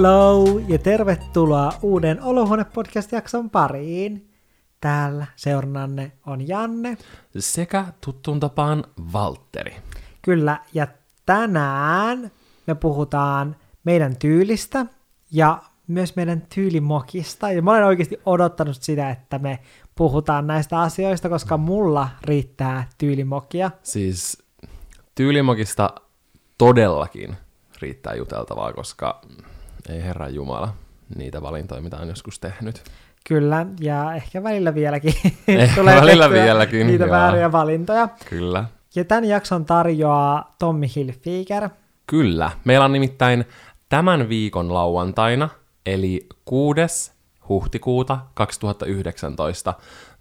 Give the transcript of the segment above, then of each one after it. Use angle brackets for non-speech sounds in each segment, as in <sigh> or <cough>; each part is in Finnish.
Hello ja tervetuloa uuden Olohuone-podcast-jakson pariin. Täällä seurannanne on Janne. Sekä tuttuun tapaan Valtteri. Kyllä, ja tänään me puhutaan meidän tyylistä ja myös meidän tyylimokista. Ja mä olen oikeasti odottanut sitä, että me puhutaan näistä asioista, koska mulla riittää tyylimokia. Siis tyylimokista todellakin riittää juteltavaa, koska ei herra Jumala niitä valintoja, mitä on joskus tehnyt. Kyllä, ja ehkä välillä vieläkin <laughs> Ehkä tulee välillä vieläkin, niitä joo. vääriä valintoja. Kyllä. Ja tämän jakson tarjoaa Tommy Hilfiger. Kyllä. Meillä on nimittäin tämän viikon lauantaina, eli 6. huhtikuuta 2019,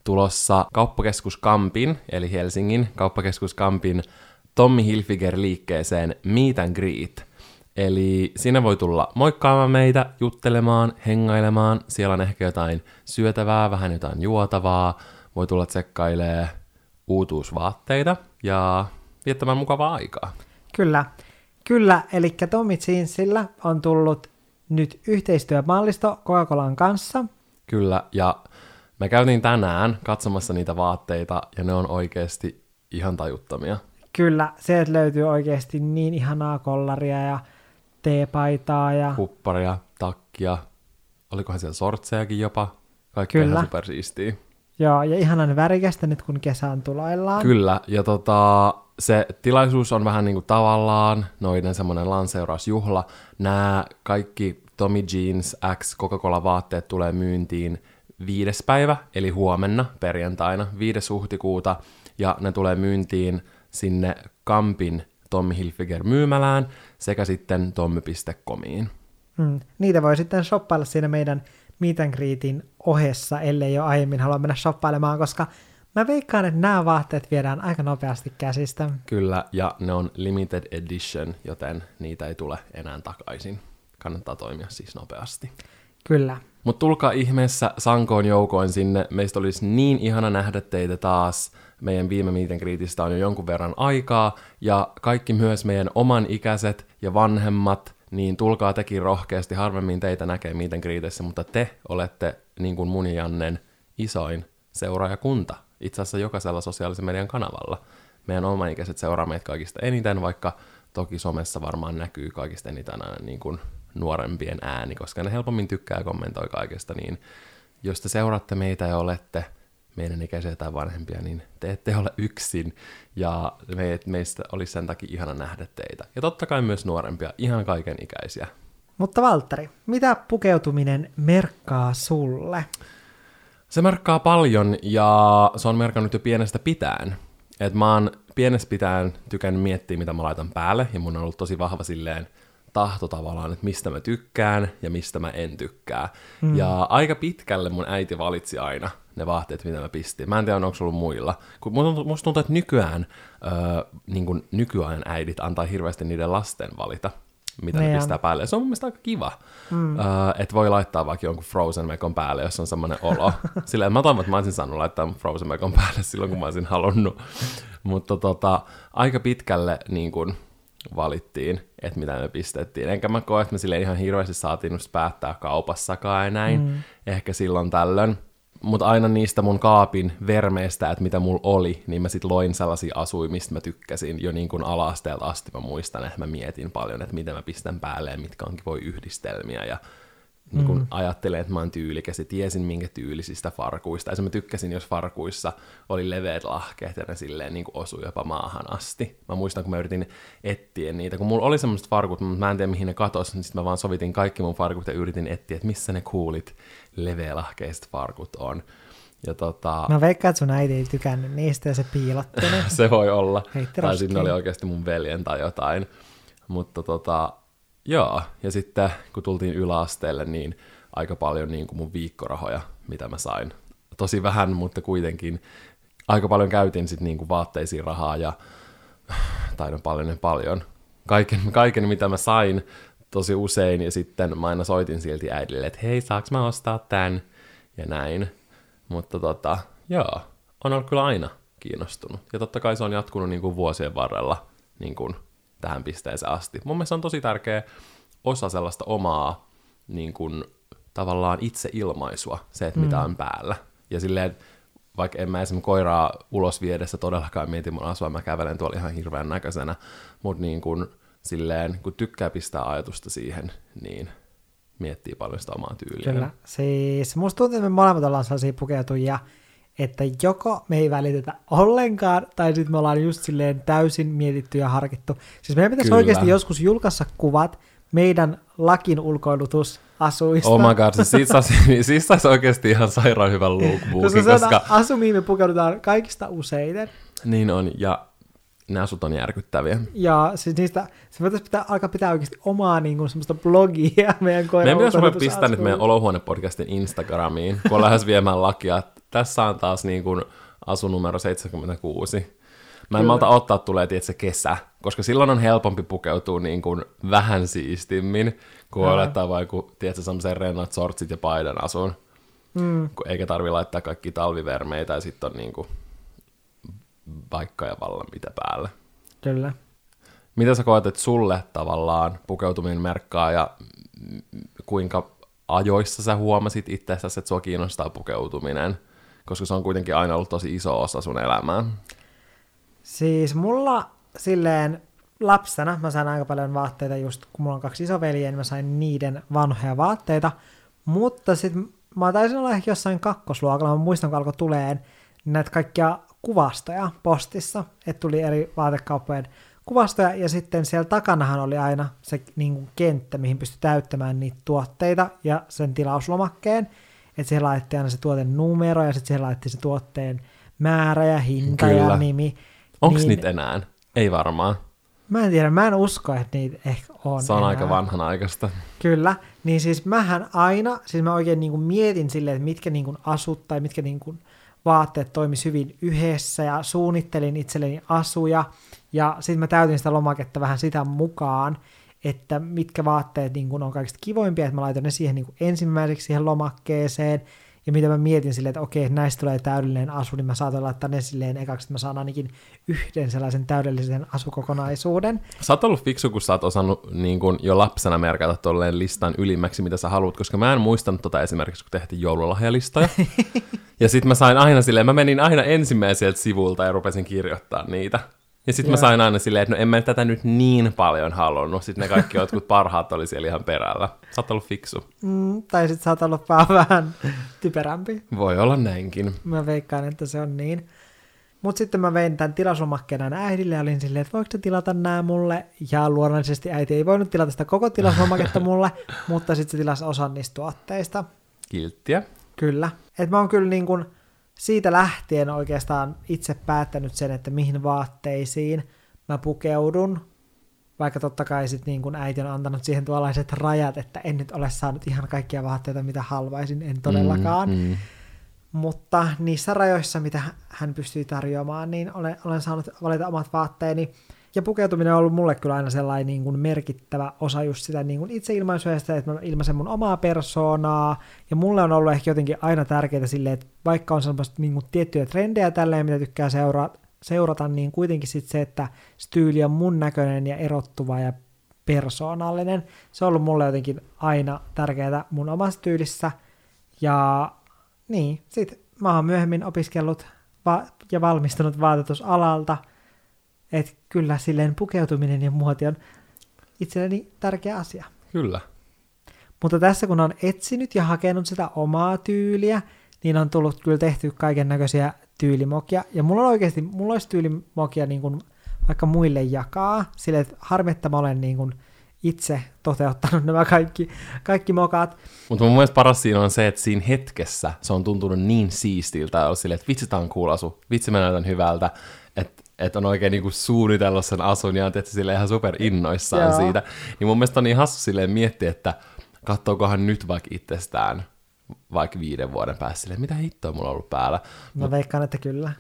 tulossa kauppakeskus Kampin, eli Helsingin kauppakeskus Kampin Tommy Hilfiger liikkeeseen Meet and Greet. Eli sinne voi tulla moikkaamaan meitä, juttelemaan, hengailemaan. Siellä on ehkä jotain syötävää, vähän jotain juotavaa. Voi tulla tsekkailee uutuusvaatteita ja viettämään mukavaa aikaa. Kyllä, kyllä, eli Tommy Jeansillä on tullut nyt yhteistyömallisto Coca-Colan kanssa. Kyllä, ja me käytiin tänään katsomassa niitä vaatteita, ja ne on oikeasti ihan tajuttomia. Kyllä, sieltä löytyy oikeasti niin ihanaa kollaria ja teepaitaa ja Hupparia, takkia, olikohan siellä sortsejakin jopa. Kaikki Kyllä. ihan supersiistiä. Joo, ja ihanan värikästä nyt kun kesään tuloillaan. Kyllä, ja tota, se tilaisuus on vähän niinku tavallaan noiden semmoinen lanseerausjuhla. Nämä kaikki Tommy Jeans X Coca-Cola vaatteet tulee myyntiin viides päivä, eli huomenna perjantaina, 5. huhtikuuta, ja ne tulee myyntiin sinne Kampin Tommy Hilfiger myymälään sekä sitten tommy.comiin. Mm. Niitä voi sitten shoppailla siinä meidän Meet and Greetin ohessa, ellei jo aiemmin halua mennä shoppailemaan, koska mä veikkaan, että nämä vaatteet viedään aika nopeasti käsistä. Kyllä, ja ne on limited edition, joten niitä ei tule enää takaisin. Kannattaa toimia siis nopeasti. Kyllä. Mutta tulkaa ihmeessä sankoon joukoin sinne. Meistä olisi niin ihana nähdä teitä taas. Meidän viime Meet and Greetistä on jo jonkun verran aikaa. Ja kaikki myös meidän oman ikäiset ja vanhemmat, niin tulkaa tekin rohkeasti. Harvemmin teitä näkee Meet and Greetissä, mutta te olette niin kuin mun ja Jannen isoin seuraajakunta. Itse asiassa jokaisella sosiaalisen median kanavalla. Meidän omanikäiset seuraa meitä kaikista eniten, vaikka toki somessa varmaan näkyy kaikista eniten aina niin kuin nuorempien ääni, koska ne helpommin tykkää ja kommentoi kaikesta, niin jos te seuraatte meitä ja olette meidän ikäisiä tai vanhempia, niin te ette ole yksin, ja me, meistä olisi sen takia ihana nähdä teitä. Ja totta kai myös nuorempia, ihan kaiken ikäisiä. Mutta Valtteri, mitä pukeutuminen merkkaa sulle? Se merkkaa paljon, ja se on merkannut jo pienestä pitäen. Et mä oon pienestä pitäen tykännyt miettiä, mitä mä laitan päälle, ja mun on ollut tosi vahva silleen tahto tavallaan, että mistä mä tykkään ja mistä mä en tykkää. Mm. Ja aika pitkälle mun äiti valitsi aina ne vaatteet, mitä mä pistin. Mä en tiedä, onko ollut muilla. Kun musta tuntuu, että nykyään öö, niin kuin nykyajan äidit antaa hirveästi niiden lasten valita, mitä ne, Ne pistää päälle. Se on mun mielestä aika kiva, mm. öö, että voi laittaa vaikka jonkun Frozen Mekon päälle, jos on semmoinen olo. <laughs> Silleen, mä toivon, että mä olisin saanut laittaa Frozen Mekon päälle silloin, kun mä olisin halunnut. Mutta tota, aika pitkälle niin kuin, valittiin, että mitä me pistettiin. Enkä mä koe, että me silleen ihan hirveästi saatiin päättää kaupassakaan ja näin. Mm. Ehkä silloin tällöin. Mutta aina niistä mun kaapin vermeistä, että mitä mulla oli, niin mä sit loin sellaisia asuja, mistä mä tykkäsin jo niin kuin ala-asteelta asti. Mä muistan, että mä mietin paljon, että miten mä pistän päälle ja mitkä onkin voi yhdistelmiä. Ja niin kun ajattelin, että mä oon tyylikäs ja tiesin minkä tyylisistä farkuista. Ja mä tykkäsin, jos farkuissa oli leveät lahkeet ja ne silleen niin osui jopa maahan asti. Mä muistan, kun mä yritin etsiä niitä. Kun mulla oli semmoiset farkut, mutta mä en tiedä mihin ne katosi, niin sitten mä vaan sovitin kaikki mun farkut ja yritin etsiä, että missä ne kuulit leveälahkeiset farkut on. Ja tota, Mä veikkaan, että sun äiti ei tykännyt niistä ja se piilotti ne. <laughs> se voi olla. Heitti tai sitten oli oikeasti mun veljen tai jotain. Mutta tota, joo. Ja sitten kun tultiin yläasteelle, niin aika paljon niin kuin mun viikkorahoja, mitä mä sain. Tosi vähän, mutta kuitenkin aika paljon käytin sitten niin kuin vaatteisiin rahaa ja <sighs> tai no paljon ja paljon. Kaiken, kaiken, mitä mä sain tosi usein, ja sitten mä aina soitin silti äidille, että hei, saaks mä ostaa tän? Ja näin. Mutta tota, joo, on ollut kyllä aina kiinnostunut. Ja totta kai se on jatkunut niin kuin vuosien varrella niin kuin tähän pisteeseen asti. Mun mielestä on tosi tärkeä osa sellaista omaa niin kuin, tavallaan itse ilmaisua, se, että mm. mitä on päällä. Ja silleen, vaikka en mä esimerkiksi koiraa ulos viedessä todellakaan mieti mun asua, mä kävelen tuolla ihan hirveän näköisenä, mutta niin kun, silleen, kun tykkää pistää ajatusta siihen, niin miettii paljon sitä omaa tyyliä. Kyllä. Siis musta tuntuu, että me molemmat ollaan sellaisia pukeutujia, että joko me ei välitetä ollenkaan, tai sitten me ollaan just silleen täysin mietitty ja harkittu. Siis meidän pitäisi Kyllä. oikeasti joskus julkaista kuvat meidän lakin ulkoilutusasuista. Oh my god, siis siitä saisi, <laughs> siis saisi oikeasti ihan sairaan hyvän lookbookin, koska... koska... asu, mihin me pukeudutaan kaikista useiten. Niin on, ja ne asut on järkyttäviä. Ja siis niistä, se voitaisiin pitää, alkaa pitää oikeasti omaa niin kuin, semmoista blogia <laughs> meidän koiran Meidän pitäisi ruveta pistää nyt meidän olohuonepodcastin Instagramiin, kun lähes viemään lakia. Tässä on taas niin kuin, asunumero 76. Mä en Kyllä. malta ottaa tulee, tietysti kesä, koska silloin on helpompi pukeutua niin kuin vähän siistimmin, kun Ää. olettaa vaikka, tiedätkö, semmoisen rennat sortsit ja paidan asun. Mm. Eikä tarvi laittaa kaikki talvivermeitä ja sitten on niin kuin vaikka ja vallan mitä päälle. Kyllä. Mitä sä koet, että sulle tavallaan pukeutuminen merkkaa ja kuinka ajoissa sä huomasit itsestäsi, että sua kiinnostaa pukeutuminen? Koska se on kuitenkin aina ollut tosi iso osa sun elämää. Siis mulla silleen lapsena mä sain aika paljon vaatteita just, kun mulla on kaksi isoveliä, niin mä sain niiden vanhoja vaatteita. Mutta sitten mä taisin olla ehkä jossain kakkosluokalla, mä muistan, kun alkoi tuleen näitä kaikkia kuvastoja postissa, että tuli eri vaatekauppojen kuvastoja, ja sitten siellä takanahan oli aina se niin kuin kenttä, mihin pystyi täyttämään niitä tuotteita ja sen tilauslomakkeen, että siellä laitettiin aina se tuoten numero, ja sitten siellä laitettiin se tuotteen määrä ja hinta Kyllä. ja nimi. Onko niin, niitä enää? Ei varmaan. Mä en tiedä, mä en usko, että niitä ehkä on Se on enää. aika vanhanaikaista. Kyllä, niin siis mähän aina, siis mä oikein niin kuin mietin silleen, että mitkä niin kuin asut tai mitkä niin kuin vaatteet toimis hyvin yhdessä ja suunnittelin itselleni asuja. Ja sitten mä täytin sitä lomaketta vähän sitä mukaan, että mitkä vaatteet niin kun on kaikista kivoimpia, että mä laitan ne siihen niin ensimmäiseksi siihen lomakkeeseen ja mitä mä mietin silleen, että okei, näistä tulee täydellinen asu, niin mä saatan laittaa ne silleen ekaksi, että mä saan ainakin yhden sellaisen täydellisen asukokonaisuuden. Sä oot ollut fiksu, kun sä oot osannut niin kun jo lapsena merkata tolleen listan ylimmäksi, mitä sä haluat, koska mä en muistanut tota esimerkiksi, kun tehtiin joululahjalistoja. <laughs> ja sit mä sain aina silleen, mä menin aina ensimmäiseltä sivulta ja rupesin kirjoittaa niitä. Ja sitten mä sain aina silleen, että no en mä tätä nyt niin paljon halunnut. Sitten ne kaikki <laughs> jotkut parhaat oli siellä ihan perällä. Sä oot ollut fiksu. Mm, tai sitten sä oot ollut vaan vähän typerämpi. Voi olla näinkin. Mä veikkaan, että se on niin. Mutta sitten mä vein tämän tilaslomakkeen äidille ja olin silleen, että voiko se tilata nämä mulle. Ja luonnollisesti äiti ei voinut tilata sitä koko tilaslomaketta <laughs> mulle, mutta sitten se tilasi osan niistä tuotteista. Kilttiä. Kyllä. Että mä oon kyllä niin kuin, siitä lähtien oikeastaan itse päättänyt sen, että mihin vaatteisiin mä pukeudun, vaikka totta kai sit niin kun äiti on antanut siihen tuollaiset rajat, että en nyt ole saanut ihan kaikkia vaatteita, mitä haluaisin, en todellakaan. Mm, mm. Mutta niissä rajoissa, mitä hän pystyy tarjoamaan, niin olen, olen saanut valita omat vaatteeni. Ja pukeutuminen on ollut mulle kyllä aina sellainen niin kuin merkittävä osa just sitä niin kuin itseilmaisua ja sitä, että mä ilmaisen mun omaa persoonaa. Ja mulle on ollut ehkä jotenkin aina tärkeää silleen, että vaikka on sellaista niin kuin tiettyjä trendejä tälleen, mitä tykkää seurata, seurata niin kuitenkin sit se, että styyli on mun näköinen ja erottuva ja persoonallinen. Se on ollut mulle jotenkin aina tärkeää mun omassa tyylissä. Ja niin, sit mä oon myöhemmin opiskellut va- ja valmistunut vaatetusalalta – että kyllä silleen pukeutuminen ja muoti on itselleni tärkeä asia. Kyllä. Mutta tässä kun on etsinyt ja hakenut sitä omaa tyyliä, niin on tullut kyllä tehty kaiken näköisiä tyylimokia. Ja mulla on oikeasti, mulla olisi tyylimokia niin kuin vaikka muille jakaa, sille että harmi, että mä olen niin kuin itse toteuttanut nämä kaikki, kaikki mokat. Mutta mun mielestä paras siinä on se, että siinä hetkessä se on tuntunut niin siistiltä, silleen, että vitsi, tää on cool asu, vitsi mä näytän hyvältä, että että on oikein niinku suunnitellut sen asun ja on tehty sille ihan super innoissaan Joo. siitä. Niin mun mielestä on niin hassu silleen miettiä, että katsookohan nyt vaikka itsestään vaikka viiden vuoden päässä silleen, mitä hittoa mulla on ollut päällä. Mä Mut, veikkaan, että kyllä.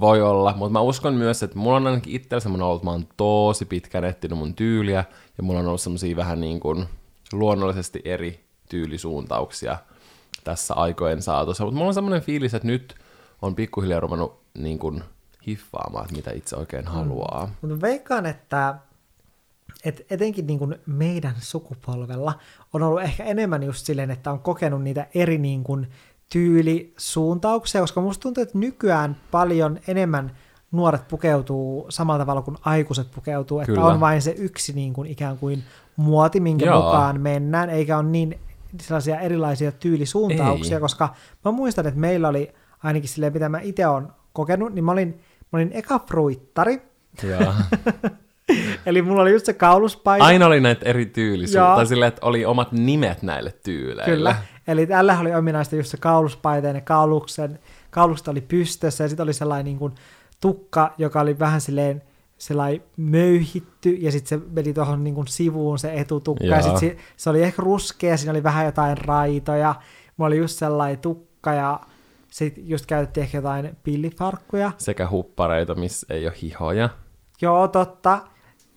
Voi olla, mutta mä uskon myös, että mulla on ainakin itsellä semmoinen ollut, että mä oon tosi pitkään etsinyt mun tyyliä, ja mulla on ollut semmoisia vähän niin kuin luonnollisesti eri tyylisuuntauksia tässä aikojen saatossa, mutta mulla on semmoinen fiilis, että nyt on pikkuhiljaa ruvennut niin kuin hiffaamaan, että mitä itse oikein haluaa. Mm. Mutta veikkaan, että, että etenkin niin kuin meidän sukupolvella on ollut ehkä enemmän just silleen, että on kokenut niitä eri niin kuin tyylisuuntauksia, koska musta tuntuu, että nykyään paljon enemmän nuoret pukeutuu samalla tavalla kuin aikuiset pukeutuu, että Kyllä. on vain se yksi niin kuin ikään kuin muoti, minkä Joo. mukaan mennään, eikä ole niin sellaisia erilaisia tyylisuuntauksia, Ei. koska mä muistan, että meillä oli ainakin silleen, mitä mä itse olen kokenut, niin mä olin, mä olin eka fruittari, Joo. <laughs> eli mulla oli just se kauluspaita. Aina oli näitä eri Joo. tai silleen, että oli omat nimet näille tyyleille. Kyllä. Eli tällä oli ominaista just se kauluspaita ja ne kauluksen, kaulukset oli pystössä ja sitten oli sellainen niin kuin tukka, joka oli vähän silleen sellainen möyhitty ja sitten se meni tuohon niin kuin sivuun se etutukka ja Joo. sitten se, se, oli ehkä ruskea, siinä oli vähän jotain raitoja. Mulla oli just sellainen tukka ja sitten just käytettiin ehkä jotain pillifarkkuja. Sekä huppareita, missä ei ole hihoja. Joo, totta.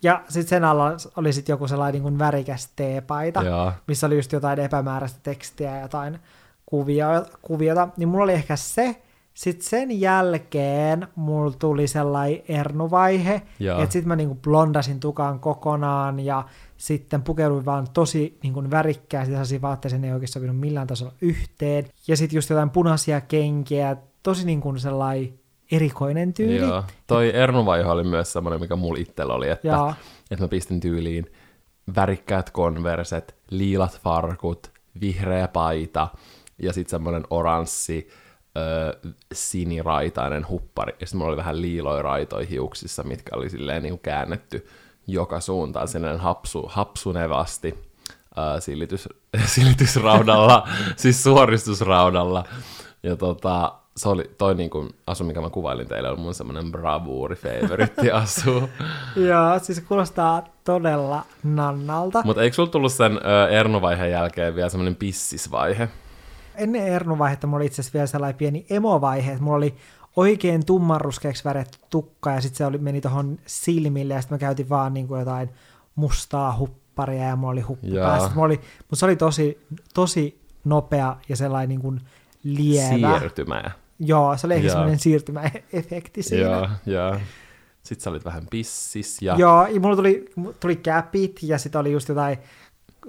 Ja sitten sen alla oli sitten joku sellainen niin kuin värikäs teepaita. Joo. missä oli just jotain epämääräistä tekstiä ja jotain kuvia, kuviota, niin mulla oli ehkä se. Sitten sen jälkeen mulla tuli sellainen ernuvaihe, Joo. että sitten mä niinku blondasin tukan kokonaan ja sitten pukeuduin vaan tosi niinku värikkäästi sellaisiin vaatteisiin, ne ei oikein sopinut millään tasolla yhteen. Ja sitten just jotain punaisia kenkiä, tosi niinku sellainen erikoinen tyyli. Joo. Toi Ernuvaiho oli myös semmoinen, mikä mulla itsellä oli, että, Joo. että mä pistin tyyliin värikkäät konverset, liilat farkut, vihreä paita ja sitten semmoinen oranssi, ö, siniraitainen huppari. Ja sitten mulla oli vähän liiloja raitoja hiuksissa, mitkä oli silleen niin käännetty joka suuntaan, sellainen hapsu, hapsunevasti ö, silitys, <laughs> silitysraudalla, <laughs> siis suoristusraudalla. Ja tota, se oli toi niin kuin asu, mikä mä kuvailin teille, oli mun semmoinen bravuuri favoritti <laughs> asu. Joo, siis se kuulostaa todella nannalta. Mutta eikö sulla tullut sen ö, Ernu-vaiheen jälkeen vielä semmoinen pissisvaihe? ennen Ernu-vaihetta mulla oli itse asiassa vielä sellainen pieni emovaihe, että mulla oli oikein tummanruskeaksi väretty tukka ja sitten se oli, meni tuohon silmille ja sitten mä käytin vaan niin kuin jotain mustaa hupparia ja mulla oli huppu päässä. Mulla oli, mutta se oli tosi, tosi nopea ja sellainen niin kuin lievä. Siirtymää. Joo, se oli ehkä Jaa. semmoinen siirtymäefekti siinä. Joo, joo. Sitten sä olit vähän pissis ja... Joo, ja mulla tuli, tuli käpit ja sitten oli just jotain,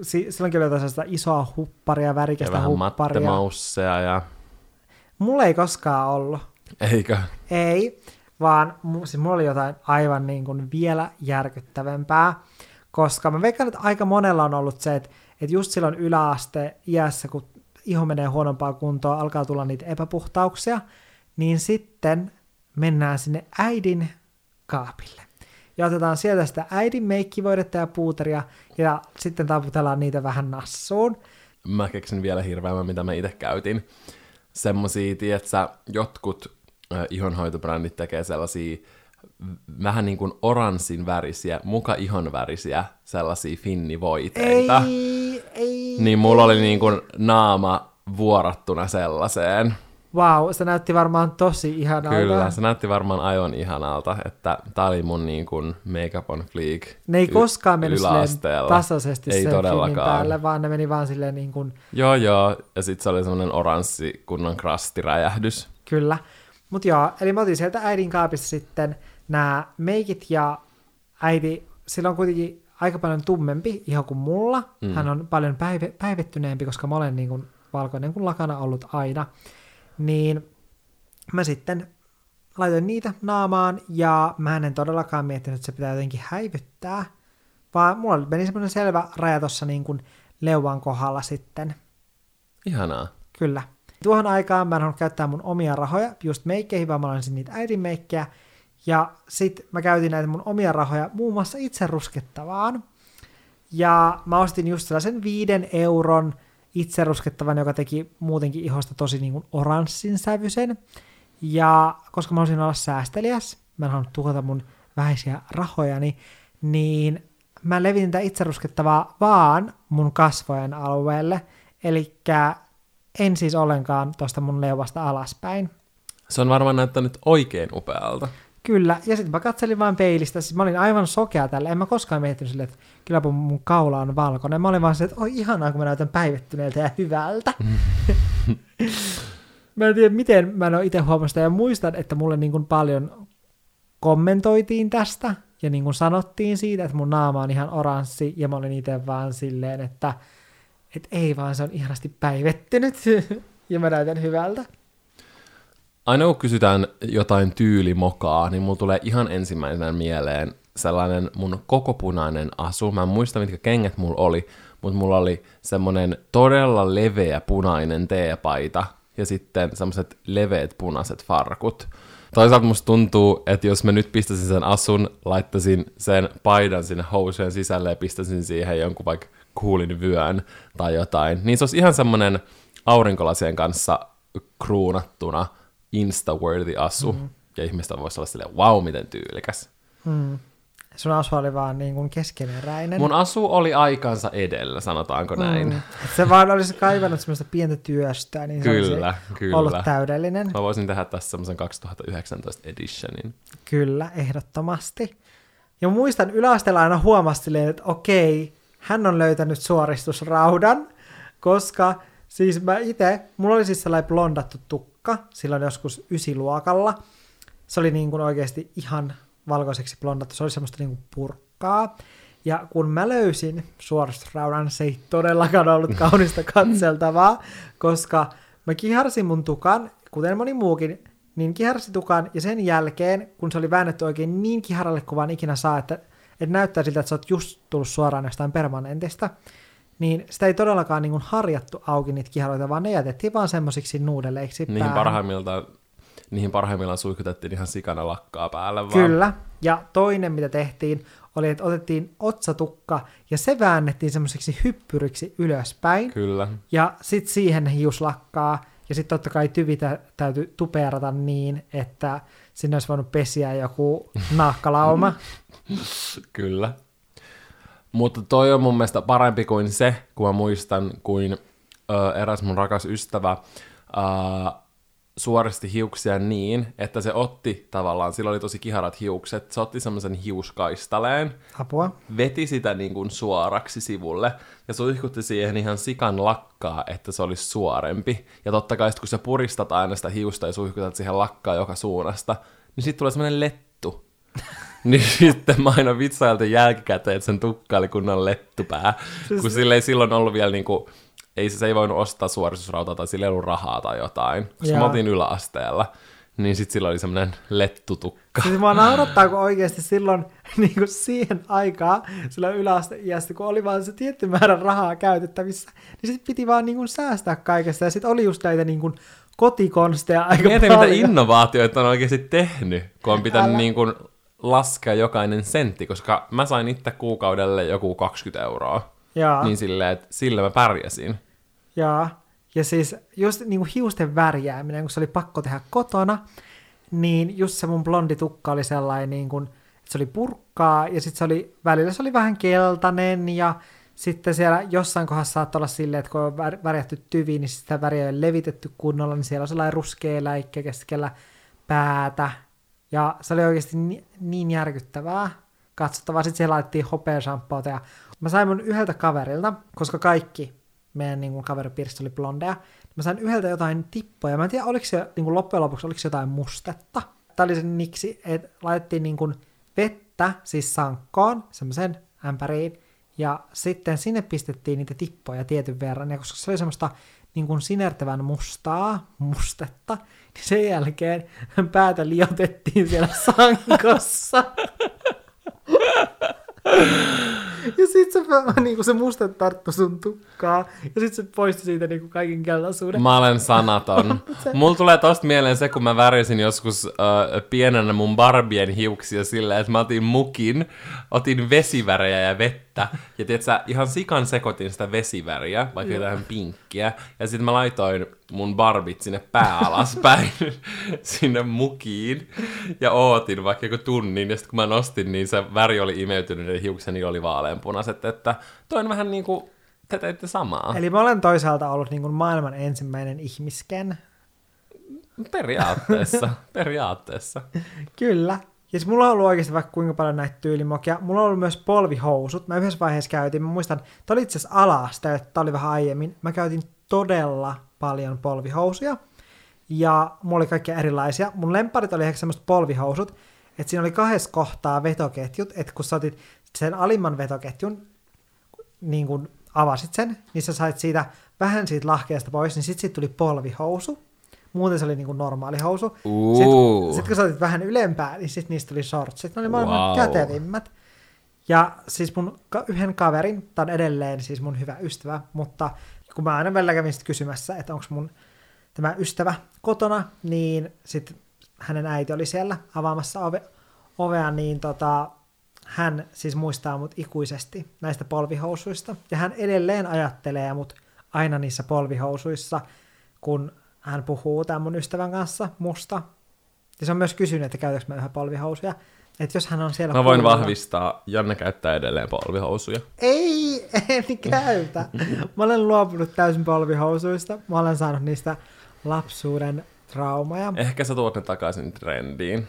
si- silloinkin oli jotain sellaista isoa hupparia, ja värikästä vähän hupparia. mattemausseja ja... Mulla ei koskaan ollut. Eikö? Ei, vaan siis mulla oli jotain aivan niin kuin vielä järkyttävämpää, koska mä veikkaan, että aika monella on ollut se, että, että just silloin yläaste iässä, kun iho menee huonompaa kuntoa, alkaa tulla niitä epäpuhtauksia, niin sitten mennään sinne äidin kaapille. Ja otetaan sieltä sitä äidin meikkivoidetta ja puuteria, ja sitten taputellaan niitä vähän nassuun. Mä keksin vielä hirveämmän, mitä mä itse käytin. Semmosia, tietsä, jotkut ihonhoitobrändit tekee sellaisia vähän niin kuin oranssin värisiä, muka ihon värisiä, sellaisia finnivoiteita. Ei, ei. Niin mulla oli niin kuin naama vuorattuna sellaiseen. Wow, se näytti varmaan tosi ihanalta. Kyllä, se näytti varmaan aivan ihanalta, että tää oli mun niin kuin make-up on fleek Ne ei y- koskaan mennyt tasaisesti Ei sen todellakaan. päälle, vaan ne meni vaan silleen niin kuin, Joo, joo, ja sitten se oli semmoinen oranssi kunnon krastiräjähdys. kyllä. Mutta joo, eli mä otin sieltä äidin kaapista sitten nämä meikit ja äiti, sillä on kuitenkin aika paljon tummempi iho kuin mulla. Mm. Hän on paljon päive, päivettyneempi, koska mä olen niin kuin valkoinen kuin lakana ollut aina. Niin mä sitten laitoin niitä naamaan ja mä en todellakaan miettinyt, että se pitää jotenkin häivyttää, vaan mulla meni semmoinen selvä raja tuossa niin kuin leuan kohdalla sitten. Ihanaa. Kyllä. Tuohon aikaan mä en halunnut käyttää mun omia rahoja just meikkeihin, vaan mä lainasin niitä äidin meikkejä. Ja sit mä käytin näitä mun omia rahoja muun muassa itse ruskettavaan. Ja mä ostin just sellaisen viiden euron itse ruskettavan, joka teki muutenkin ihosta tosi niin oranssin sävyisen. Ja koska mä halusin olla säästeliäs, mä en halunnut tuhota mun vähäisiä rahojani, niin mä levitin tätä itse ruskettavaa vaan mun kasvojen alueelle. Eli en siis ollenkaan tuosta mun leuasta alaspäin. Se on varmaan näyttänyt oikein upealta. Kyllä, ja sitten mä katselin vaan peilistä, siis mä olin aivan sokea tälle, en mä koskaan miettinyt silleen, että kylläpä mun kaula on valkoinen. Mä olin vaan se, että oi ihanaa, kun mä näytän päivettyneeltä ja hyvältä. <laughs> mä en tiedä, miten mä en ole itse huomannut sitä, ja muistan, että mulle niin kuin paljon kommentoitiin tästä, ja niin kuin sanottiin siitä, että mun naama on ihan oranssi, ja mä olin itse vaan silleen, että et ei vaan, se on ihanasti päivettynyt, <laughs> ja mä näytän hyvältä. Aina kun kysytään jotain tyylimokaa, niin mulla tulee ihan ensimmäisenä mieleen sellainen mun kokopunainen asu. Mä en muista, mitkä kengät mulla oli, mutta mulla oli semmonen todella leveä punainen teepaita ja sitten semmoiset leveät punaiset farkut. Toisaalta musta tuntuu, että jos mä nyt pistäisin sen asun, laittaisin sen paidan sinne housujen sisälle ja pistäisin siihen jonkun vaikka kuulin vyön tai jotain, niin se olisi ihan semmoinen aurinkolasien kanssa kruunattuna insta-worthy asu. Mm. Ja ihmistä voisi olla silleen, wow, miten tyylikäs. Mm. Sun asu oli vaan niin kuin keskeneräinen. Mun asu oli aikansa edellä, sanotaanko näin. Mm. Se vaan olisi kaivannut semmoista pientä työstä, niin kyllä, se olisi kyllä. ollut täydellinen. Mä voisin tehdä tässä semmoisen 2019 editionin. Kyllä, ehdottomasti. Ja muistan yläasteella aina huomasi että okei, hän on löytänyt suoristusraudan, koska siis mä itse, mulla oli siis sellainen blondattu tukka silloin joskus ysiluokalla. Se oli niin kuin oikeasti ihan valkoiseksi blondattu, se oli semmoista niin kuin purkkaa. Ja kun mä löysin suoristusraudan, se ei todellakaan ollut <laughs> kaunista katseltavaa, koska mä kiharsin mun tukan, kuten moni muukin, niin kiharsi tukan, ja sen jälkeen, kun se oli väännetty oikein niin kiharalle kuin vaan ikinä saa, että, että näyttää siltä, että sä oot just tullut suoraan jostain permanentista, niin sitä ei todellakaan niin kuin harjattu auki niitä kiharoita, vaan ne jätettiin vaan semmoisiksi nuudeleiksi Niihin parhaimmiltaan niihin parhaimmillaan suihkutettiin ihan sikana lakkaa päälle vaan. Kyllä, ja toinen mitä tehtiin oli, että otettiin otsatukka ja se väännettiin semmoiseksi hyppyriksi ylöspäin. Kyllä. Ja sitten siihen hiuslakkaa ja sitten totta kai tyvitä täytyy tupeerata niin, että sinne olisi voinut pesiä joku naakkalauma. <laughs> Kyllä. Mutta toi on mun mielestä parempi kuin se, kun mä muistan, kuin ö, eräs mun rakas ystävä ö, suoristi hiuksia niin, että se otti tavallaan, sillä oli tosi kiharat hiukset, se otti semmoisen hiuskaistaleen, Apua. veti sitä niin kuin suoraksi sivulle ja suihkutti siihen ihan sikan lakkaa, että se olisi suorempi. Ja totta kai sit, kun sä puristat aina sitä hiusta ja suihkutat siihen lakkaa joka suunnasta, niin sitten tulee semmoinen lettu. <laughs> niin sitten mä aina vitsailta jälkikäteen, että sen tukka oli kunnon lettupää, siis... kun sille ei silloin ollut vielä niinku ei se ei voinut ostaa suoristusrautaa tai sillä ei ollut rahaa tai jotain, koska Jaa. me oltiin yläasteella. Niin sitten sillä oli semmoinen lettutukka. Siis mua naurattaa, kun oikeasti silloin <laughs> niin kuin siihen aikaan, silloin yläasteiästä, kun oli vaan se tietty määrä rahaa käytettävissä, niin sitten piti vaan niin kuin säästää kaikesta. Ja sitten oli just näitä niin kuin kotikonsteja aika Mietin, paljon. mitä innovaatioita on oikeasti tehnyt, kun on pitänyt niin kuin laskea jokainen sentti, koska mä sain itse kuukaudelle joku 20 euroa. Jaa. Niin silleen, että sillä mä pärjäsin. Ja, ja siis just niin kuin hiusten värjääminen, kun se oli pakko tehdä kotona, niin just se mun blondi tukka oli sellainen, niin kuin, että se oli purkkaa, ja sitten se oli, välillä se oli vähän keltainen, ja sitten siellä jossain kohdassa saattoi olla silleen, että kun on värjätty tyvi, niin sitä väriä ei ole levitetty kunnolla, niin siellä on sellainen ruskea läikkä keskellä päätä, ja se oli oikeasti niin, niin järkyttävää katsottavaa. Sitten siellä laitettiin hopeashampoota, ja mä sain mun yhdeltä kaverilta, koska kaikki meidän niin kuin, kaveripiirissä oli blondeja. Mä sain yhdeltä jotain tippoja. Mä en tiedä, oliko se niin kuin loppujen lopuksi oliko se jotain mustetta. Tämä oli se niksi, että laitettiin niin kuin, vettä, siis sankkoon, semmoisen ämpäriin, ja sitten sinne pistettiin niitä tippoja tietyn verran, ja koska se oli semmoista niin kuin sinertävän mustaa mustetta, niin sen jälkeen päätä liotettiin siellä sankossa. <laughs> Ja sit se, niinku se musta tarttu sun tukkaa, ja sit se poisti siitä niinku kaiken keltaisuuden. Mä olen sanaton. <laughs> se... Mulla tulee tosta mieleen se, kun mä värjäsin joskus uh, pienenä mun Barbien hiuksia silleen, että mä otin mukin, otin vesivärejä ja vettä, ja tiedätkö, ihan sikan sekoitin sitä vesiväriä, vaikka jotain pinkkiä, ja sitten mä laitoin mun barbit sinne pää alaspäin, <laughs> sinne mukiin, ja ootin vaikka joku tunnin, ja sitten kun mä nostin, niin se väri oli imeytynyt, ja hiukseni oli vaaleanpunaiset, että toin vähän niin kuin te teitte samaa. Eli mä olen toisaalta ollut niin kuin maailman ensimmäinen ihmisken. Periaatteessa, <laughs> periaatteessa. Kyllä. Ja siis mulla on ollut oikeasti vaikka kuinka paljon näitä tyylimokia. Mulla on ollut myös polvihousut. Mä yhdessä vaiheessa käytin, mä muistan, tämä oli itse asiassa alasta, tämä oli vähän aiemmin. Mä käytin todella paljon polvihousuja. Ja mulla oli kaikkia erilaisia. Mun lemparit oli ehkä semmoista polvihousut, että siinä oli kahdessa kohtaa vetoketjut, että kun sä otit sen alimman vetoketjun, niin kun avasit sen, niin sä sait siitä vähän siitä lahkeesta pois, niin sitten siitä tuli polvihousu. Muuten se oli niin kuin normaali housu. Sitten, sit kun sä otit vähän ylempää, niin sitten niistä tuli shortsit. Ne oli maailman Wow. kätevimmät. Ja siis mun ka- yhden kaverin, tämä on edelleen siis mun hyvä ystävä, mutta kun mä aina välillä kävin sit kysymässä, että onko mun tämä ystävä kotona, niin sitten hänen äiti oli siellä avaamassa ove, ovea, niin tota, hän siis muistaa mut ikuisesti näistä polvihousuista. Ja hän edelleen ajattelee mut aina niissä polvihousuissa, kun hän puhuu tämän mun ystävän kanssa musta. Ja se on myös kysynyt, että käytätkö mä yhä polvihousuja. Että jos hän on siellä... Mä voin kuulolla- vahvistaa, Janne käyttää edelleen polvihousuja. Ei, en käytä. Mä olen luopunut täysin polvihousuista. Mä olen saanut niistä lapsuuden traumaja. Ehkä sä tuot ne takaisin trendiin.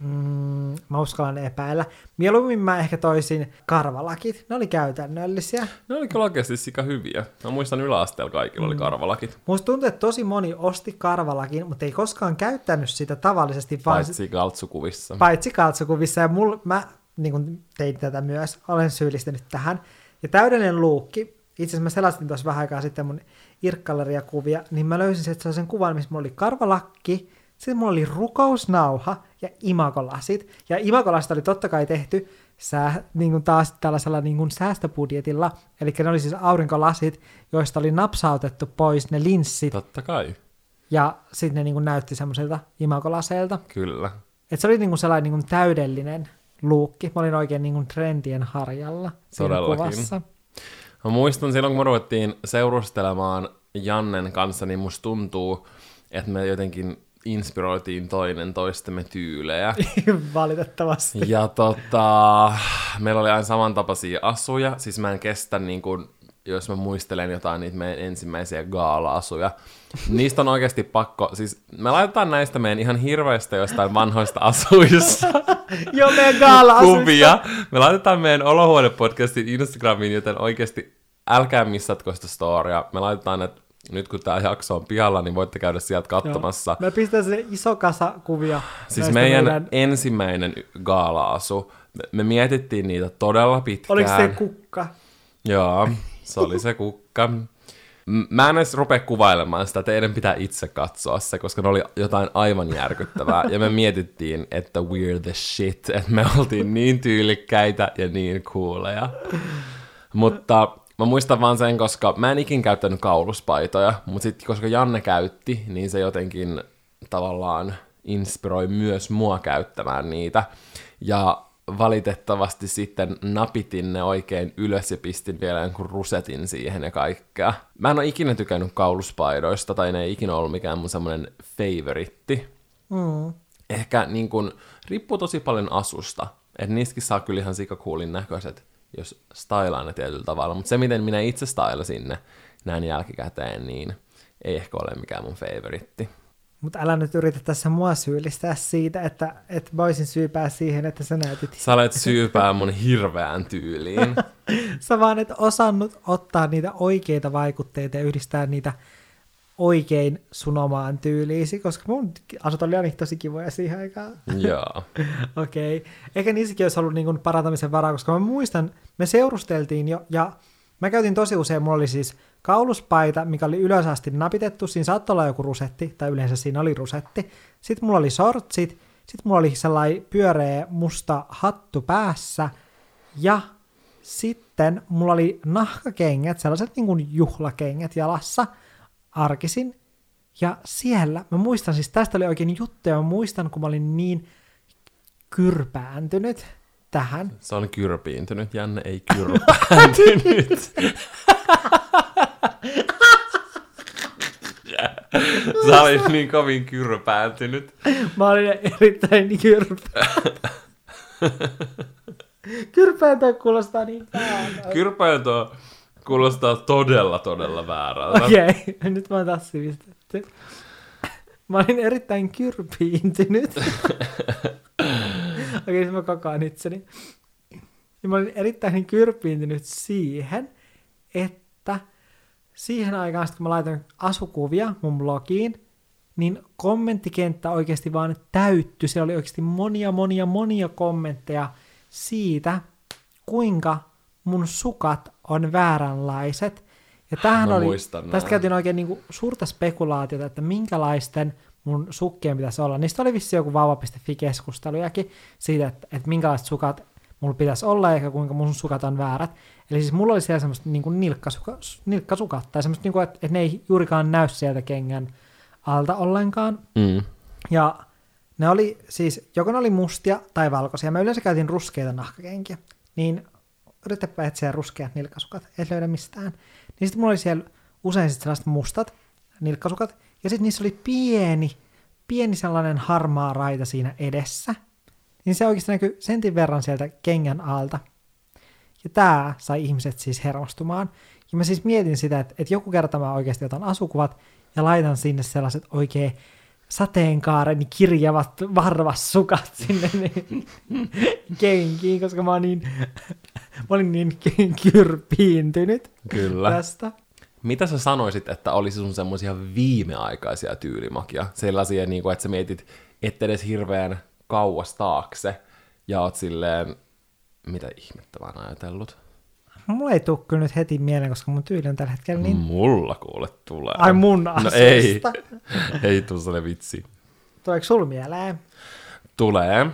Mm, mä uskallan epäillä. Mieluummin mä ehkä toisin karvalakit. Ne oli käytännöllisiä. Ne oli kyllä oikeasti sika hyviä. Mä muistan yläasteella kaikilla Mm. oli karvalakit. Musta tuntuu, että tosi moni osti karvalakin, mutta ei koskaan käyttänyt sitä tavallisesti, vaan Paitsi kaltsukuvissa. paitsi katsokuvissa. Ja mul, mä niin kun tein tätä myös, olen syyllistynyt tähän. Ja täydellinen luukki, itse asiassa mä selastin tuossa vähän aikaa sitten mun irkkalleriakuvia, niin mä löysin sellaisen kuvan, missä mulla oli karvalakki, sitten mulla oli rukousnauha ja imagolasit. Ja imagolasta oli totta kai tehty sää, niin kuin taas tällaisella niin kuin säästöbudjetilla, eli ne oli siis aurinkolasit, joista oli napsautettu pois ne linssit, Totta kai, ja sitten ne niin kuin näytti semmoiselta imagolaseilta. kyllä. Et se oli niinku sellainen niinku täydellinen luukki. Mä olin oikein niinku trendien harjalla siinä Todellakin. kuvassa. Mä muistan silloin, kun me ruvettiin seurustelemaan Jannen kanssa, niin musta tuntuu, että me jotenkin inspiroitiin toinen toistemme tyylejä. <laughs> Valitettavasti. Ja tota, meillä oli aina samantapaisia asuja, siis mä en kestä niin kuin, jos mä muistelen jotain niitä meidän ensimmäisiä gaala-asuja. Niistä on oikeasti pakko, siis me laitetaan näistä meidän ihan hirveistä jostain vanhoista asuista <laughs> Joo, meidän gaala kuvia. Me laitetaan meidän Olohuone-podcastin Instagramiin, joten oikeasti älkää missatko sitä storia. Me laitetaan, että nyt kun tämä jakso on pihalla, niin voitte käydä sieltä katsomassa. Mä pistän sinne iso kasa kuvia. Siis meidän, meidän... ensimmäinen gaala-asu, me, me mietittiin niitä todella pitkään. Oliko se kukka? Joo, se oli se kukka. Mä en edes rupea kuvailemaan sitä, teidän pitää itse katsoa se, koska ne oli jotain aivan järkyttävää. Ja me mietittiin, että we're the shit, että me oltiin niin tyylikkäitä ja niin cooleja. Mutta mä muistan vaan sen, koska mä en ikin käyttänyt kauluspaitoja, mutta sitten koska Janne käytti, niin se jotenkin tavallaan inspiroi myös mua käyttämään niitä. Ja valitettavasti sitten napitin ne oikein ylös ja pistin vielä jonkun rusetin siihen ja kaikkea. Mä en ole ikinä tykännyt kauluspaidoista, tai ne ei ikinä ollut mikään mun semmonen favoritti. Mm. Ehkä niin kun, riippuu tosi paljon asusta. Että niistäkin saa kyllä ihan sikakuulin näköiset, jos stylaan ne tietyllä tavalla. Mutta se, miten minä itse stylasin ne näin jälkikäteen, niin ei ehkä ole mikään mun favoritti. Mutta älä nyt yritä tässä mua syyllistää siitä, että, että mä olisin syypää siihen, että sä näytit. Sä olet syypää mun hirveään tyyliin. <laughs> Sä vaan et osannut ottaa niitä oikeita vaikutteita ja yhdistää niitä oikein sun omaan tyyliisi, koska mun asut oli aina tosi kivoja siihen aikaan. Joo. <laughs> Okei. Okay. Ehkä niissäkin olisi ollut niin parantamisen varaa, koska mä muistan, me seurusteltiin jo, ja mä käytin tosi usein, mulla oli siis kauluspaita, mikä oli ylös asti napitettu, siinä saattoi olla joku rusetti, tai yleensä siinä oli rusetti. Sitten mulla oli shortsit, sitten mulla oli sellainen pyöreä musta hattu päässä, ja sitten mulla oli nahkakengät, sellaiset niin kuin juhlakengät jalassa, arkisin, ja siellä, mä muistan siis, tästä oli oikein juttu, ja mä muistan, kun mä olin niin kyrpääntynyt tähän. Se on kyrpiintynyt, Janne ei kyrpääntynyt. Sä olit niin kovin kyrpääntynyt. Mä olin erittäin kyrpä. <laughs> Kyrpääntyä kuulostaa niin päältä. Kyrpäänty kuulostaa todella, todella väärältä. Okei, okay. <laughs> nyt mä oon taas sivistetty. Mä olin erittäin kyrpiintynyt. <laughs> Okei, okay, mä kokoan itseni. Ja mä olin erittäin kyrpiintynyt siihen, että siihen aikaan, kun mä laitoin asukuvia mun blogiin, niin kommenttikenttä oikeasti vaan täytty. Siellä oli oikeasti monia, monia, monia kommentteja siitä, kuinka mun sukat on vääränlaiset. Ja tämähän Mä oli, muistan tästä käytiin oikein niin kuin suurta spekulaatiota, että minkälaisten mun sukkien pitäisi olla. Niistä oli vissi joku vauva.fi-keskustelujakin siitä, että, että minkälaiset sukat mulla pitäisi olla, eikä kuinka mun sukat on väärät. Eli siis mulla oli siellä semmoista niin kuin nilkkasuka, nilkkasukat, tai semmoista, niin kuin, että, että ne ei juurikaan näy sieltä kengän alta ollenkaan. Mm. Ja ne oli siis, joko ne oli mustia tai valkoisia. Mä yleensä käytin ruskeita nahkakenkiä. Niin yrittäpä etsiä ruskeat nilkkasukat, et löydä mistään. Niin sitten mulla oli siellä usein sit sellaiset mustat nilkkasukat. Ja sitten niissä oli pieni, pieni sellainen harmaa raita siinä edessä. Niin se oikeasti näkyy sentin verran sieltä kengän alta. Ja tämä sai ihmiset siis hermostumaan. Ja mä siis mietin sitä, että, että joku kerta mä oikeasti otan asukuvat ja laitan sinne sellaiset oikein sateenkaaren kirjavat varvassukat sinne niin, kenkiin, koska mä, niin, mä olin niin kyrpiintynyt Kyllä. tästä. Mitä sä sanoisit, että olisi sun semmoisia viimeaikaisia tyylimakia? Sellaisia, niin kuin, että sä mietit, et edes hirveän kauas taakse, ja oot silleen, mitä ihmettä mä oon ajatellut? Mulla ei tule kyllä nyt heti mieleen, koska mun tyyli on tällä hetkellä niin... Mulla kuule tulee. Ai mun No asiasta. ei, ei tuu sellainen vitsi. Tuleeko sul mieleen? Tulee.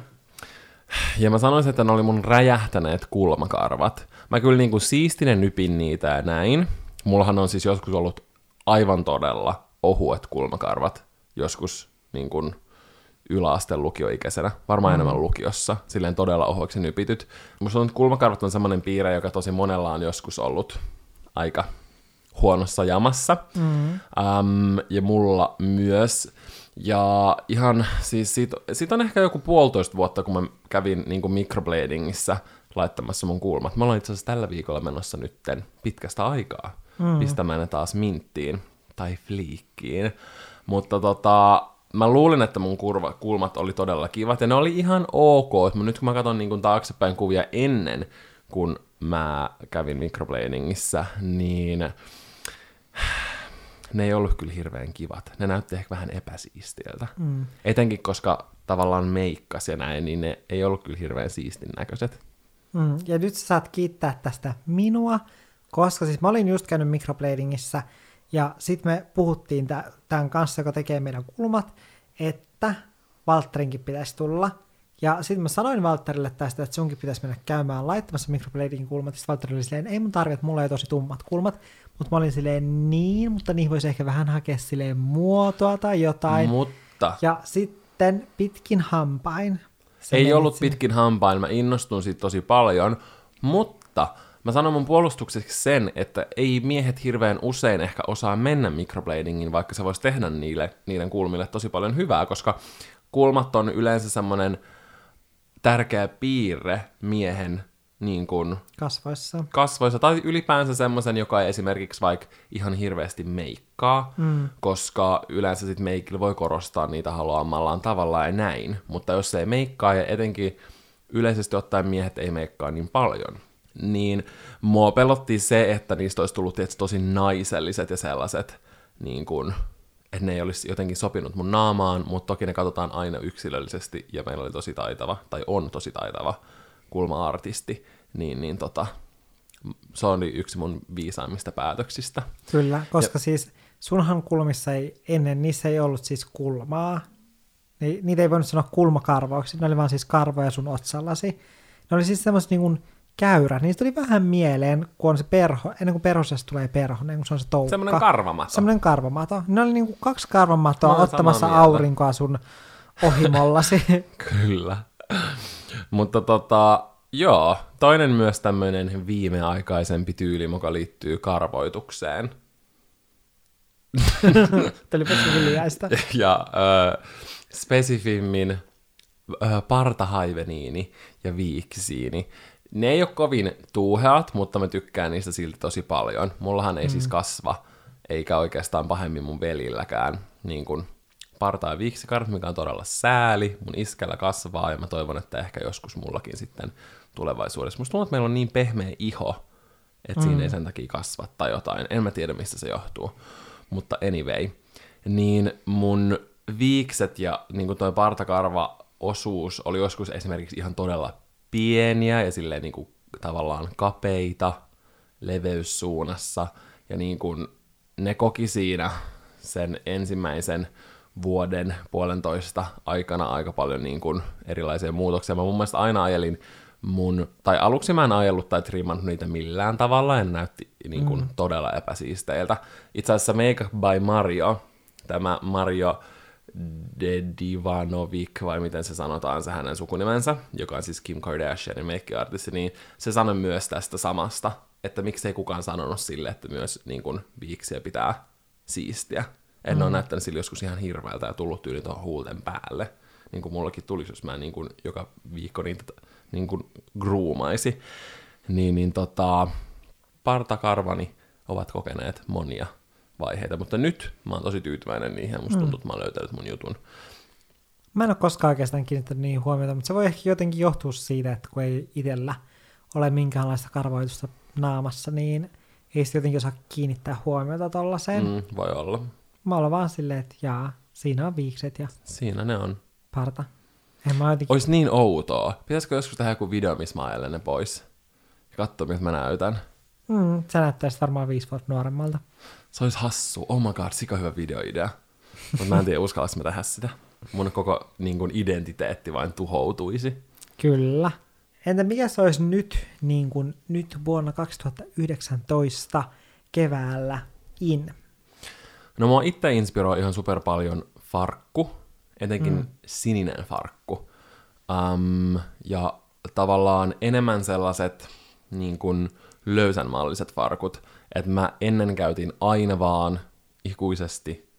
Ja mä sanoisin, että ne oli mun räjähtäneet kulmakarvat. Mä kyllä niinku siistinen nypin niitä ja näin. Mullahan on siis joskus ollut aivan todella ohuet kulmakarvat. Joskus niin kuin yläasteen lukioikäisenä, varmaan mm. enemmän lukiossa, silleen todella ohueksi nypityt. Musta on, että kulmakarvat on semmoinen piirre, joka tosi monella on joskus ollut aika huonossa jamassa. Mm. Um, ja mulla myös. Ja ihan siis siitä, siitä on ehkä joku puolitoista vuotta, kun mä kävin niin kuin microbladingissa laittamassa mun kulmat. Mä ollaan itse asiassa tällä viikolla menossa nytten pitkästä aikaa mm. pistämään ne taas minttiin tai fliikkiin. Mutta tota, mä luulin, että mun kurva, kulmat oli todella kivat, ja ne oli ihan ok. Mä nyt kun mä katson niin taaksepäin kuvia ennen, kun mä kävin microbladingissa, niin ne ei ollut kyllä hirveän kivat. Ne näytti ehkä vähän epäsiistiltä. Mm. Etenkin koska tavallaan meikkas ja näin, niin ne ei ollut kyllä hirveän siistin näköiset. Mm, ja nyt sä saat kiittää tästä minua, koska siis mä olin just käynyt microbladingissa, ja sitten me puhuttiin tä- tämän kanssa, joka tekee meidän kulmat, että Valtterinkin pitäisi tulla. Ja sitten mä sanoin Valtterille tästä, että sunkin pitäisi mennä käymään laittamassa microbladingin kulmat. Sitten Valtteri oli silleen, ei mun tarvitse, että mulla ei tosi tummat kulmat. Mutta mä olin silleen, niin, mutta niihin voisi ehkä vähän hakea silleen muotoa tai jotain. Mutta Ja sitten pitkin hampain. sä ei ollut sinne. pitkin hampain, mä innostun siitä tosi paljon, mutta mä sanon mun puolustukseksi sen, että ei miehet hirveän usein ehkä osaa mennä microbladingin, vaikka se voisi tehdä niille, niiden kulmille tosi paljon hyvää, koska kulmat on yleensä semmoinen tärkeä piirre miehen niin kuin Kasvoissa. kasvoissa, tai ylipäänsä semmoisen, joka ei esimerkiksi vaikka ihan hirveästi meikkaa, mm. koska yleensä sit meikillä voi korostaa niitä haluamallaan tavalla ja näin, mutta jos se ei meikkaa, ja etenkin yleisesti ottaen miehet ei meikkaa niin paljon, niin mua pelotti se, että niistä olisi tullut tietysti tosi naiselliset ja sellaiset, niin kuin, että ne ei olisi jotenkin sopinut mun naamaan, mutta toki ne katsotaan aina yksilöllisesti, ja meillä oli tosi taitava, tai on tosi taitava kulma-artisti, niin, niin tota, se oli yksi mun viisaimmista päätöksistä. Kyllä, koska ja. siis sunhan kulmissa ei, ennen niissä ei ollut siis kulmaa. Ni, niitä ei voinut sanoa kulmakarvauksi, ne oli vaan siis karvoja sun otsallasi. Ne oli siis semmoiset niin kuin käyrät, niistä tuli vähän mieleen, kun on se perho, ennen kuin perhosesta tulee perhonen, kun se on se toukka. Semmoinen karvamato. Semmoinen karvamato. Ne oli niin kuin kaksi karvamatoa ottamassa aurinkoa sun ohimollasi. <laughs> Kyllä. Mutta tota, joo, toinen myös tämmöinen viimeaikaisempi tyyli, joka liittyy karvoitukseen. <laughs> Tulipa se hiljaista. <laughs> ja ö, spesifimmin ö, partahaiveniini ja viiksiini. Ne ei ole kovin tuuheat, mutta mä tykkään niistä silti tosi paljon. Mullahan ei mm. siis kasva, eikä oikeastaan pahemmin mun velilläkään, niin kuin parta- ja viiksikarvat, mikä on todella sääli. Mun iskällä kasvaa, ja mä toivon, että ehkä joskus mullakin sitten tulevaisuudessa. Musta tuntuu, että meillä on niin pehmeä iho, että mm. siinä ei sen takia kasva tai jotain. En mä tiedä, mistä se johtuu. Mutta anyway, niin mun viikset ja niin kuin toi partakarva osuus oli joskus esimerkiksi ihan todella pieniä ja silleen niin kuin tavallaan kapeita leveyssuunnassa. Ja niin kuin ne koki siinä sen ensimmäisen vuoden, puolentoista aikana aika paljon niin kuin erilaisia muutoksia. Mä mun mielestä aina ajelin mun, tai aluksi mä en ajellut tai trimmannut niitä millään tavalla, en näytti niin kuin, mm. todella epäsiisteiltä. Itse asiassa Make by Mario, tämä Mario Dedivanovic, vai miten se sanotaan, se hänen sukunimensä, joka on siis Kim Kardashianin make-artisti, niin se sanoi myös tästä samasta, että miksei kukaan sanonut sille, että myös niin kuin, viiksiä pitää siistiä. En mm. ole näyttänyt sille joskus ihan hirveältä ja tullut tyyli tuohon huulten päälle. Niin kuin mullakin tulisi, jos mä niin kuin joka viikko niitä niin kuin groomaisi. Niin, niin tota, partakarvani ovat kokeneet monia vaiheita, mutta nyt mä oon tosi tyytyväinen niihin ja musta mm. tuntuu, että mä oon löytänyt mun jutun. Mä en ole koskaan oikeastaan kiinnittänyt niihin huomiota, mutta se voi ehkä jotenkin johtua siitä, että kun ei itsellä ole minkäänlaista karvoitusta naamassa, niin ei sitten jotenkin osaa kiinnittää huomiota tollaiseen. Mm, voi olla. Mä olen vaan silleen, että jaa, siinä on viikset ja... Siinä ne on. Parta. En mä jotenkin... Olisi niin outoa. Pitäisikö joskus tehdä joku video, missä mä ajelen ne pois? Ja katsoa, miltä mä näytän. Mm, se näyttäisi varmaan viisi vuotta nuoremmalta. Se olisi hassu. Oh my god, sika hyvä videoidea. Mutta mä en tiedä, uskallanko mä tehdä sitä. Mun koko niin kun, identiteetti vain tuhoutuisi. Kyllä. Entä mikä se olisi nyt, niin kuin, nyt vuonna 2019 keväällä in? No mua itse inspiroi ihan super paljon farkku, etenkin mm. sininen farkku. Um, ja tavallaan enemmän sellaiset niin kuin löysänmalliset farkut. Että mä ennen käytin aina vaan ikuisesti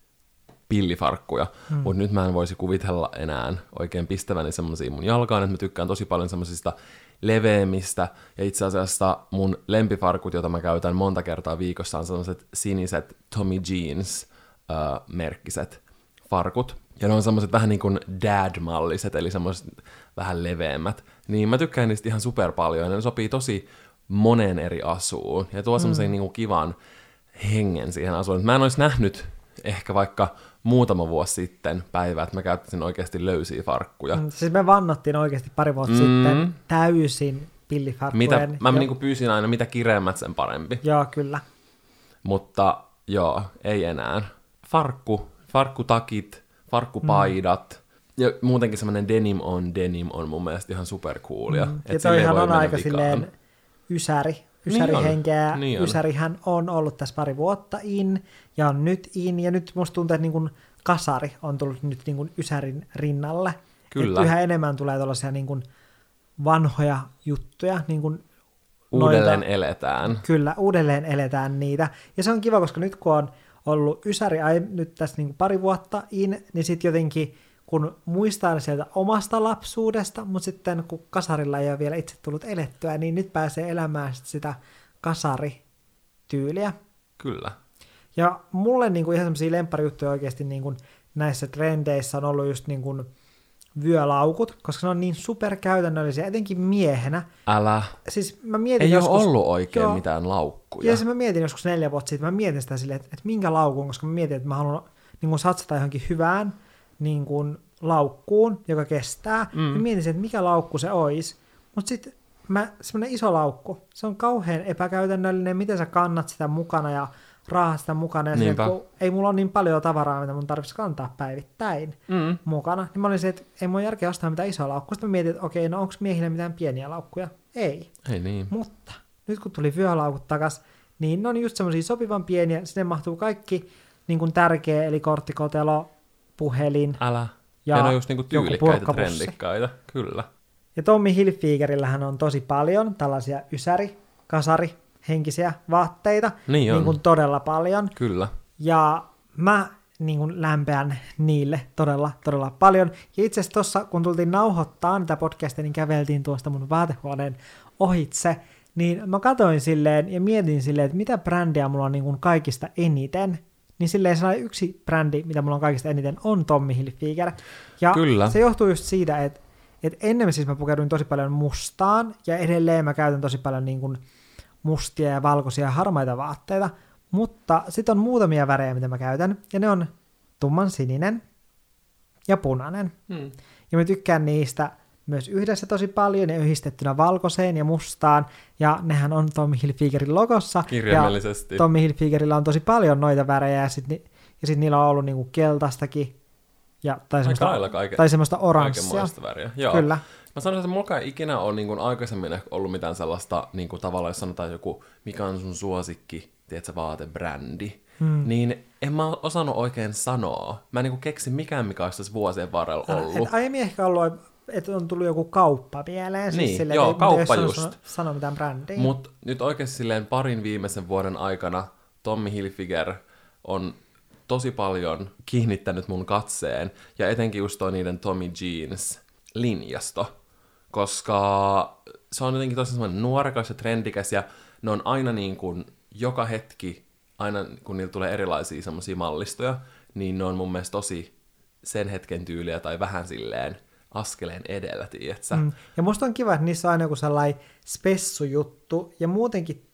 pillifarkkuja, mm. mutta nyt mä en voisi kuvitella enää oikein pistäväni semmoisia mun jalkaan, että mä tykkään tosi paljon semmoisista leveämmistä, ja itse asiassa mun lempifarkut, joita mä käytän monta kertaa viikossa, on sellaiset siniset Tommy Jeans äh, merkkiset farkut, ja ne on semmoiset vähän niin kuin dad-malliset, eli semmoiset vähän leveämmät, niin mä tykkään niistä ihan super paljon, ja ne sopii tosi monen eri asuun, ja tuo semmoisen mm. niin kuin kivan hengen siihen asuun. Mä en olisi nähnyt ehkä vaikka muutama vuosi sitten päivä, että mä käyttäisin oikeasti löysiä farkkuja. Mm, siis me vannottiin oikeasti pari vuotta mm. sitten täysin pillifarkkujen. Mitä, mä jo. niinku pyysin aina, mitä kireemmät sen parempi. Joo, kyllä. Mutta joo, ei enää. Farkku, farkkutakit, farkkupaidat, mm. ja muutenkin semmoinen denim on denim on mun mielestä ihan supercoolia. Mm. Ja toihan on aika vikaan. silleen ysäri, ysärihenkeä. Niin, niin Ysärihän on ollut tässä pari vuotta in, ja on nyt in, ja nyt musta tuntuu, että niin kuin kasari on tullut nyt niin kuin Ysärin rinnalle. Kyllä. Että yhä enemmän tulee tällaisia niin kuin vanhoja juttuja, niin kuin Uudelleen noita, eletään. Kyllä, uudelleen eletään niitä. Ja se on kiva, koska nyt kun on ollut Ysäri ai, nyt tässä niin kuin pari vuotta in, niin sitten jotenkin kun muistaa sieltä omasta lapsuudesta, mutta sitten kun kasarilla ei ole vielä itse tullut elettyä, niin nyt pääsee elämään sit sitä kasarityyliä. Kyllä. Ja mulle niin kuin ihan semmoisia lempparijuttuja oikeasti niin kuin näissä trendeissä on ollut just niin kuin vyölaukut, koska ne on niin superkäytännöllisiä, etenkin miehenä. Älä. Siis mä mietin Ei joskus, ole ollut oikein joo, mitään laukkuja. Ja se mä mietin joskus neljä vuotta sitten, mä mietin sitä silleen, että, että minkä laukun, koska mä mietin, että mä haluan niin kuin satsata johonkin hyvään, niin kuin laukkuun, joka kestää. Mm. Mä mietin, että mikä laukku se olisi. Mutta sitten mä, semmoinen iso laukku, se on kauhean epäkäytännöllinen, miten sä kannat sitä mukana ja raahat sitä mukana. Ja sitten, kun ei mulla ole niin paljon tavaraa, mitä mun tarvitsisi kantaa päivittäin mm. mukana. Niin mä olin se, että ei mun järkeä ostaa mitään isoa laukkua. Sitten mä mietin, että okei, no onko miehillä mitään pieniä laukkuja? Ei. Ei niin. Mutta nyt kun tuli vyölaukut takas, niin ne on just semmoisia sopivan pieniä. Sinne mahtuu kaikki niin kuin tärkeä, eli korttikotelo, puhelin. Älä. Ja, ja ne on just niinku tyylikkäitä, trendikkaita, kyllä. Ja Tommy Hilfigerillähän on tosi paljon tällaisia ysäri, kasari, henkisiä vaatteita. Niin on. Niin kuin todella paljon. Kyllä. Ja mä niin kuin lämpeän niille todella, todella paljon. Ja itse asiassa tuossa, kun tultiin nauhoittaa tätä podcastia, niin käveltiin tuosta mun vaatehuoneen ohitse, niin mä katoin silleen ja mietin silleen, että mitä brändiä mulla on niin kuin kaikista eniten niin silleen sellainen yksi brändi, mitä mulla on kaikista eniten, on Tommy Hilfiger. Ja Kyllä. se johtuu just siitä, että, että ennen siis mä pukeuduin tosi paljon mustaan, ja edelleen mä käytän tosi paljon niin kuin mustia ja valkoisia ja harmaita vaatteita, mutta sitten on muutamia värejä, mitä mä käytän, ja ne on tumman sininen, ja punainen. Hmm. Ja mä tykkään niistä myös yhdessä tosi paljon ja yhdistettynä valkoiseen ja mustaan. Ja nehän on Tommy Hilfigerin logossa. Kirjaimellisesti. Ja Tommy Hilfigerillä on tosi paljon noita värejä ja sitten ja sit niillä on ollut niinku keltaistakin. Ja, tai, semmoista, kaiken, tai semmoista oranssia. väriä. Joo. Kyllä. Mä sanoisin, että mulla ei ikinä ole niin kuin aikaisemmin ollut mitään sellaista, niin kuin tavallaan jos sanotaan joku, mikä on sun suosikki, tiedätkö, vaatebrändi, hmm. niin en mä osannut oikein sanoa. Mä en niin kuin keksi mikään, mikä olisi tässä vuosien varrella ollut. Aiemmin ehkä ollut, että on tullut joku kauppa mieleen. Niin, siis silleen, joo, että kauppa jos just. Sano, sano mitään brändiä. Mutta nyt oikeasti silleen parin viimeisen vuoden aikana Tommy Hilfiger on tosi paljon kiinnittänyt mun katseen, ja etenkin just toi niiden Tommy Jeans-linjasto, koska se on jotenkin tosi semmoinen nuorekas ja trendikäs, ja ne on aina niin kuin joka hetki, aina kun niillä tulee erilaisia semmoisia mallistoja, niin ne on mun mielestä tosi sen hetken tyyliä tai vähän silleen askeleen edellä, tiedätkö? Mm. Ja musta on kiva, että niissä on aina joku sellainen spessujuttu, ja muutenkin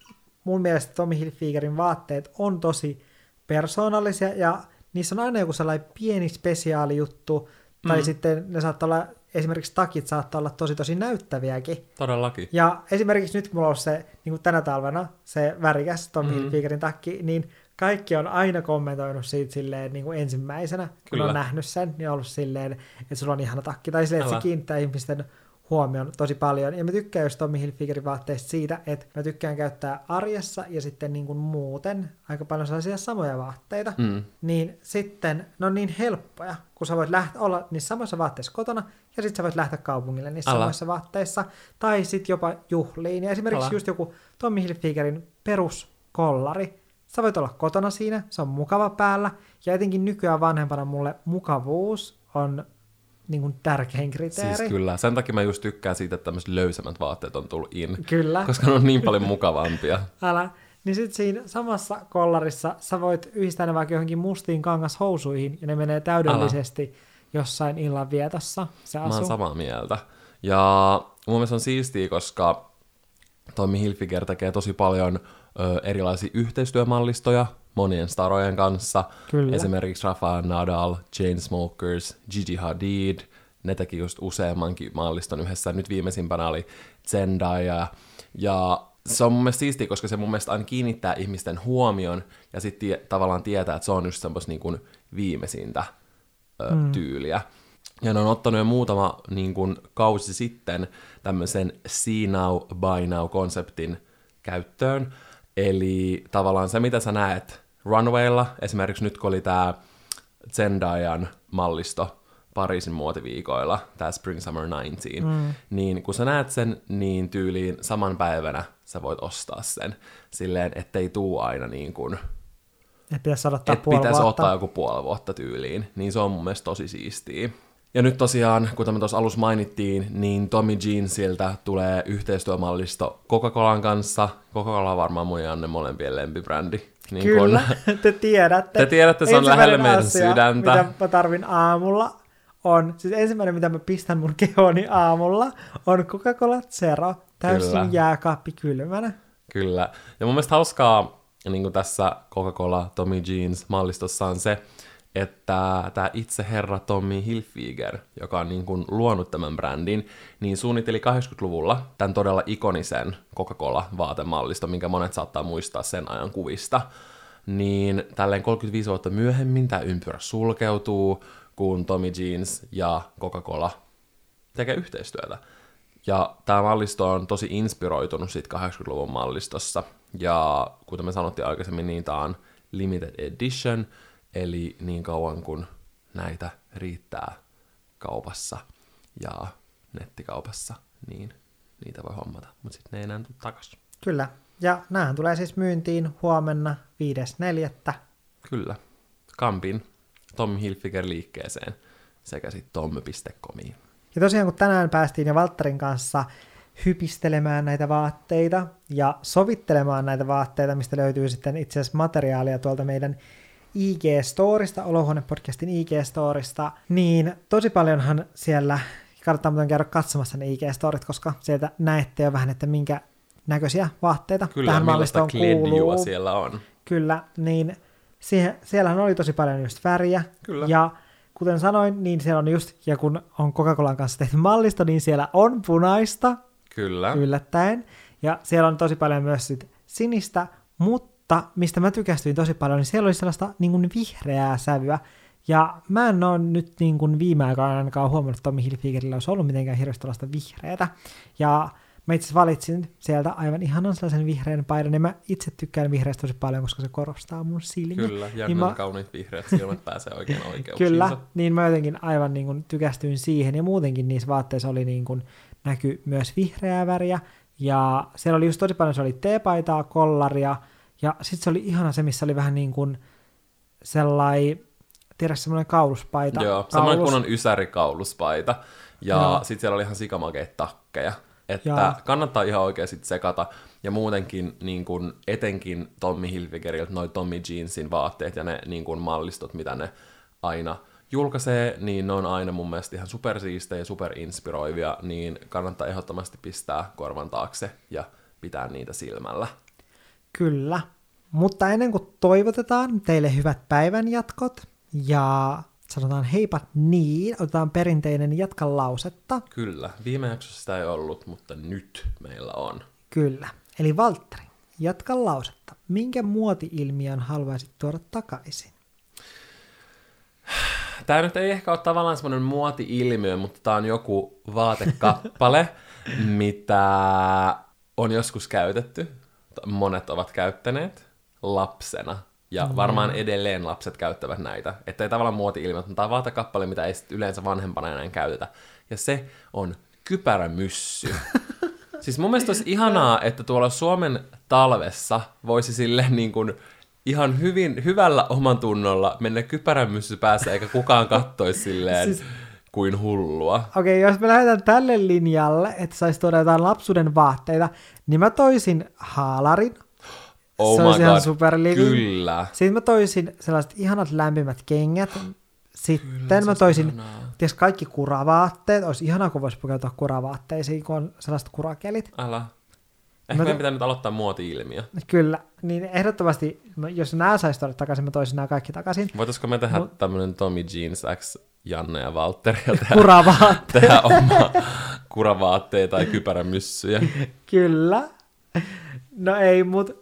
mun mielestä Tommy Hilfigerin vaatteet on tosi persoonallisia, ja niissä on aina joku sellainen pieni spesiaalijuttu, tai Mm. sitten ne saattaa olla, esimerkiksi takit saattaa olla tosi tosi näyttäviäkin. Todellakin. Ja esimerkiksi nyt kun mulla on se, niin kuin tänä talvena, se värikäs Tommy Mm. Hilfigerin takki, niin kaikki on aina kommentoinut siitä silleen niin kuin ensimmäisenä, kun Kyllä. on nähnyt sen, niin on ollut silleen, että sulla on ihana takki, tai silleen, että Älä. se kiinnittää ihmisten huomioon tosi paljon. Ja mä tykkään just Tommy Hilfigerin vaatteista siitä, että mä tykkään käyttää arjessa ja sitten niin kuin muuten aika paljon sellaisia samoja vaatteita. Mm. Niin sitten ne on niin helppoja, kun sä voit lähteä, olla niissä samoissa vaatteissa kotona, ja sitten sä voit lähteä kaupungille niissä Älä. samoissa vaatteissa, tai sitten jopa juhliin. Ja esimerkiksi Älä. just joku Tommy Hilfigerin peruskollari, sä voit olla kotona siinä, se on mukava päällä, ja etenkin nykyään vanhempana mulle mukavuus on niin kuin tärkein kriteeri. Siis kyllä. Sen takia mä just tykkään siitä, että tämmöiset löysemmät vaatteet on tullut in. Kyllä. Koska ne on niin paljon mukavampia. <laughs> Älä. Niin sitten siinä samassa kollarissa sä voit yhdistää ne vaikka johonkin mustiin kangashousuihin, ja ne menee täydellisesti jossain illanvietossa se Mä asu. oon samaa mieltä. Ja mun mielestä on siistiä, koska Tommy Hilfiger tekee tosi paljon ö, erilaisia yhteistyömallistoja monien starojen kanssa. Kyllä. Esimerkiksi Rafael Nadal, Chainsmokers, Gigi Hadid. Ne teki just useammankin malliston yhdessä. Nyt viimeisimpänä oli Zendaya. Ja se on mun mielestä siistiä, koska se mun mielestä aina kiinnittää ihmisten huomion ja sitten tie, tavallaan tietää, että se on just semmos niin kuin viimeisintä ö, mm. tyyliä. Ja ne on ottanut jo muutama niin kuin, kausi sitten tämmöisen See Now, Buy Now-konseptin käyttöön. Eli tavallaan se, mitä sä näet runwaylla, esimerkiksi nyt kun oli tämä Zendayan mallisto Pariisin muotiviikoilla, tämä Spring Summer 19, mm. niin kun sä näet sen, niin tyyliin saman päivänä sä voit ostaa sen. Silleen, ettei tuu aina niin kuin, Et pitäisi odottaa että puoli pitäisi vuotta. ottaa joku puoli vuotta tyyliin, niin se on mun mielestä tosi siistiä. Ja nyt tosiaan, kuten me tuossa alussa mainittiin, niin Tommy Jeansiltä tulee yhteistyömallisto Coca-Colan kanssa. Coca-Cola on varmaan mun ja Anne molempien lempibrändi. Niin Kyllä, kun- te tiedätte. Te tiedätte, se on lähellä meidän asia, sydäntä. mitä mä tarvin aamulla, on, siis ensimmäinen, mitä mä pistän mun kehooni aamulla, on Coca-Cola Zero, täysin Kyllä. jääkaappi kylmänä. Kyllä. Ja mun mielestä hauskaa niin kuin tässä Coca-Cola Tommy Jeans mallistossa on se, että tämä itse herra Tommy Hilfiger, joka on niin kuin luonut tämän brändin, niin suunnitteli 80-luvulla tämän todella ikonisen Coca-Cola-vaatemalliston, minkä monet saattaa muistaa sen ajan kuvista. Niin tälleen 35 vuotta myöhemmin tämä ympyrä sulkeutuu, kun Tommy Jeans ja Coca-Cola tekee yhteistyötä. Ja tämä mallisto on tosi inspiroitunut siitä 80-luvun mallistossa. Ja kuten me sanottiin aikaisemmin, niin tämä on limited edition, eli niin kauan kun näitä riittää kaupassa ja nettikaupassa, niin niitä voi hommata. Mutta sitten ne ei enää tule takaisin. Kyllä. Ja näähän tulee siis myyntiin huomenna 5.4. Kyllä. Kampin Tommy Hilfiger liikkeeseen sekä sitten tomme.comiin. Ja tosiaan kun tänään päästiin jo Valtterin kanssa hypistelemään näitä vaatteita ja sovittelemaan näitä vaatteita, mistä löytyy sitten itse asiassa materiaalia tuolta meidän IG-storista, Olohuone-podcastin IG-storista, niin tosi paljonhan siellä kannattaa muuten käydä katsomassa ne IG-storit, koska sieltä näette jo vähän, että minkä näköisiä vaatteita Kyllä, tähän mallistoon kuuluu. siellä on. Kyllä, niin siihen, siellähän oli tosi paljon just väriä. Kyllä. Ja kuten sanoin, niin siellä on just, ja kun on Coca-Colan kanssa tehty mallisto, niin siellä on punaista, Kyllä. yllättäen. Ja siellä on tosi paljon myös sit sinistä, mutta mistä mä tykästyin tosi paljon, niin siellä oli sellaista niin kuin vihreää sävyä. Ja mä en ole nyt niin kuin viime aikoina ainakaan huomannut, että Tommy Hilfigerillä olisi ollut mitenkään hirveästi tällaista vihreätä. Ja mä itse valitsin sieltä aivan ihanan sellaisen vihreän paidan, ja mä itse tykkään vihreästä tosi paljon, koska se korostaa mun silmiä. Kyllä, jännän Niin mä- kauniit vihreät silmät pääsee oikein <laughs> oikeuksiinsa. Kyllä, niin mä jotenkin aivan niin kuin tykästyin siihen, ja muutenkin niissä vaatteissa oli niin kuin, näky myös vihreää väriä, ja siellä oli just tosi paljon, se oli teepaitaa, kollaria, ja sitten se oli ihana se, missä oli vähän niin kuin sellainen, tiedätkö semmoinen kauluspaita. Joo, kaulus. semmoinen kunnon ysärikauluspaita. Ja Joo. sitten siellä oli ihan sikamakeita takkeja. Että Joo. kannattaa ihan oikein sit sekata. Ja muutenkin niin kun, etenkin Tommy Hilfigeriltä noi Tommy Jeansin vaatteet ja ne niin kun, mallistot, mitä ne aina julkaisee, niin ne on aina mun mielestä ihan supersiistejä ja superinspiroivia, niin kannattaa ehdottomasti pistää korvan taakse ja pitää niitä silmällä. Kyllä. Mutta ennen kuin toivotetaan teille hyvät päivänjatkot ja sanotaan heipat niin, otetaan perinteinen jatka lausetta. Kyllä, viime jaksossa sitä ei ollut, mutta nyt meillä on. Kyllä. Eli Valtteri, jatka lausetta. Minkä muoti-ilmiön haluaisit tuoda takaisin? Tämä nyt ei ehkä ole tavallaan semmoinen muoti-ilmiö, mutta tämä on joku vaatekappale, <laughs> mitä on joskus käytetty. Monet ovat käyttäneet lapsena. Ja varmaan edelleen lapset käyttävät näitä. Että ei tavallaan muoti-ilmiö, mutta tämä on vaatekappale, mitä ei yleensä vanhempana enää käytetä. Ja se on kypärämyssy. <laughs> Siis mun mielestä olisi ihanaa, että tuolla Suomen talvessa voisi sille niin kuin ihan hyvin, hyvällä oman tunnolla mennä kypärämyssy päässä, eikä kukaan kattoisi <laughs> silleen siis... kuin hullua. Okei, jos me lähdetään tälle linjalle, että saisi tuoda jotain lapsuuden vaatteita, niin mä toisin haalarin. Oh se my olisi ihan god, superlivi. Kyllä. Sitten mä toisin sellaiset ihanat lämpimät kengät. Sitten Kyllä, mä toisin ties kaikki kuravaatteet. Olisi ihanaa, kun voisi pukeutua kuravaatteisiin, kun on sellaiset kurakelit. Älä. Ehkä meidän pitää nyt aloittaa muoti-ilmiö. Kyllä, niin ehdottomasti, mä- jos nämä saisi tuoda takaisin, mä toisin nämä kaikki takaisin. Voitaisiko me tehdä Mut- tämmönen Tommy Jeans X Janne ja Valtteri ja tehdä, Kuravaatteet, tehdä oma kuravaatteita tai kypärämyssyjä? kyllä. No ei, mutta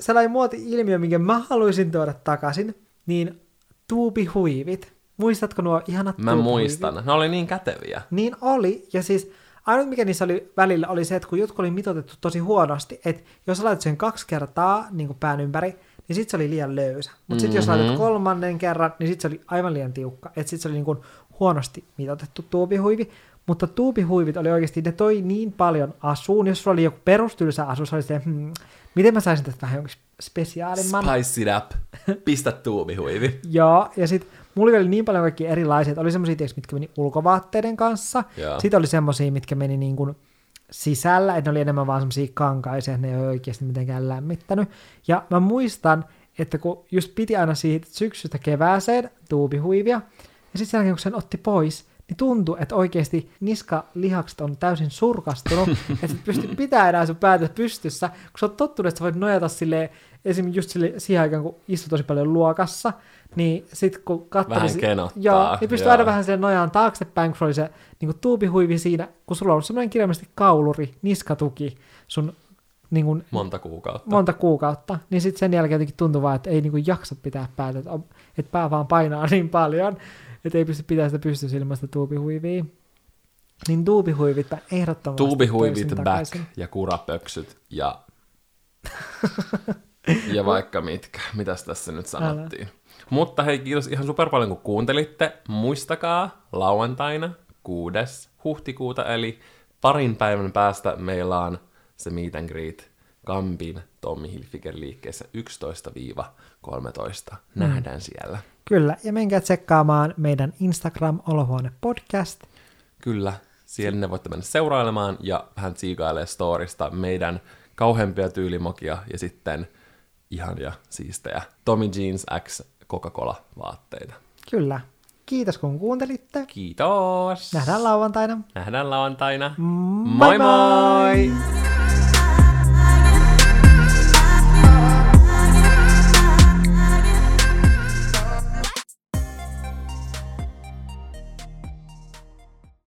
sellainen muoti-ilmiö, minkä mä haluaisin tuoda takaisin, niin tuubihuivit. Muistatko nuo ihanat Mä muistan. Ne oli niin käteviä. Niin oli, ja siis ainut mikä niissä oli välillä oli se, että kun jotkut oli mitoitettu tosi huonosti, että jos sä laitat sen kaksi kertaa niin kuin pään ympäri, niin sit se oli liian löysä. Mutta sitten jos laitat kolmannen kerran, niin sit se oli aivan liian tiukka. Että sit se oli niin kuin huonosti mitoitettu tuubihuivi. Mutta tuubihuivit oli oikeasti, ne toi niin paljon asuun. Jos sulla oli joku perustylsä asu, se oli se, hmm, miten mä saisin tästä vähän jonkin spesiaalimman. Spice it up. Pistä tuubihuivi. <laughs> Joo, ja sitten mulla oli niin paljon kaikki erilaisia, että oli semmoisia, mitkä meni ulkovaatteiden kanssa. Joo. Sitten oli semmoisia, mitkä meni niin kuin sisällä, että ne oli enemmän vaan semmoisia kankaisia, että ne ei ole oikeasti mitenkään lämmittänyt. Ja mä muistan, että kun just piti aina siitä syksystä kevääseen tuubihuivia, ja sitten sen jälkeen kun sen otti pois, niin tuntui, että oikeasti niskalihakset on täysin surkastunut, <laughs> että et pysty pitää enää sun päätä pystyssä, kun sä oot tottunut, että sä voit nojata silleen, esim. just sille, siihen aikaan, kun istui tosi paljon luokassa, niin sit kun katseli... Vähän kenottaa, Joo, niin pystyy joo. aina vähän sen nojaan taaksepäin, kun oli se niin tuubihuivi siinä, kun sulla on ollut semmoinen kirjaimellisesti kauluri, niskatuki sun niin kuin, Monta kuukautta. monta kuukautta, niin sitten sen jälkeen jotenkin tuntuu vaan, että ei niin kuin jaksa pitää päätä, että, on- että pää vaan painaa niin paljon, että ei pysty pitämään sitä pystyssä ilman sitä tuubihuivia. Niin tuubihuivit mä ehdottomasti Tuubihuivit back takaisin. ja kurapöksyt ja... <laughs> ja vaikka mitkä. Mitäs tässä nyt sanottiin? Mutta hei, kiitos ihan super paljon kun kuuntelitte. Muistakaa lauantaina 6. huhtikuuta, eli parin päivän päästä meillä on se meet and greet Kampin Tommy Hilfiger liikkeessä 11-13. Nähdään siellä. Kyllä, ja menkää tsekkaamaan meidän Instagram Olohuone Podcast. Kyllä, siellä ne voitte mennä seurailemaan ja vähän tsiikailee storista meidän kauhempia tyylimokia ja sitten ihania siistejä Tommy Jeans X Coca-Cola vaatteita. Kyllä. Kiitos kun kuuntelitte. Kiitos! Nähdään lauantaina. Nähdään lauantaina. Moi moi! moi!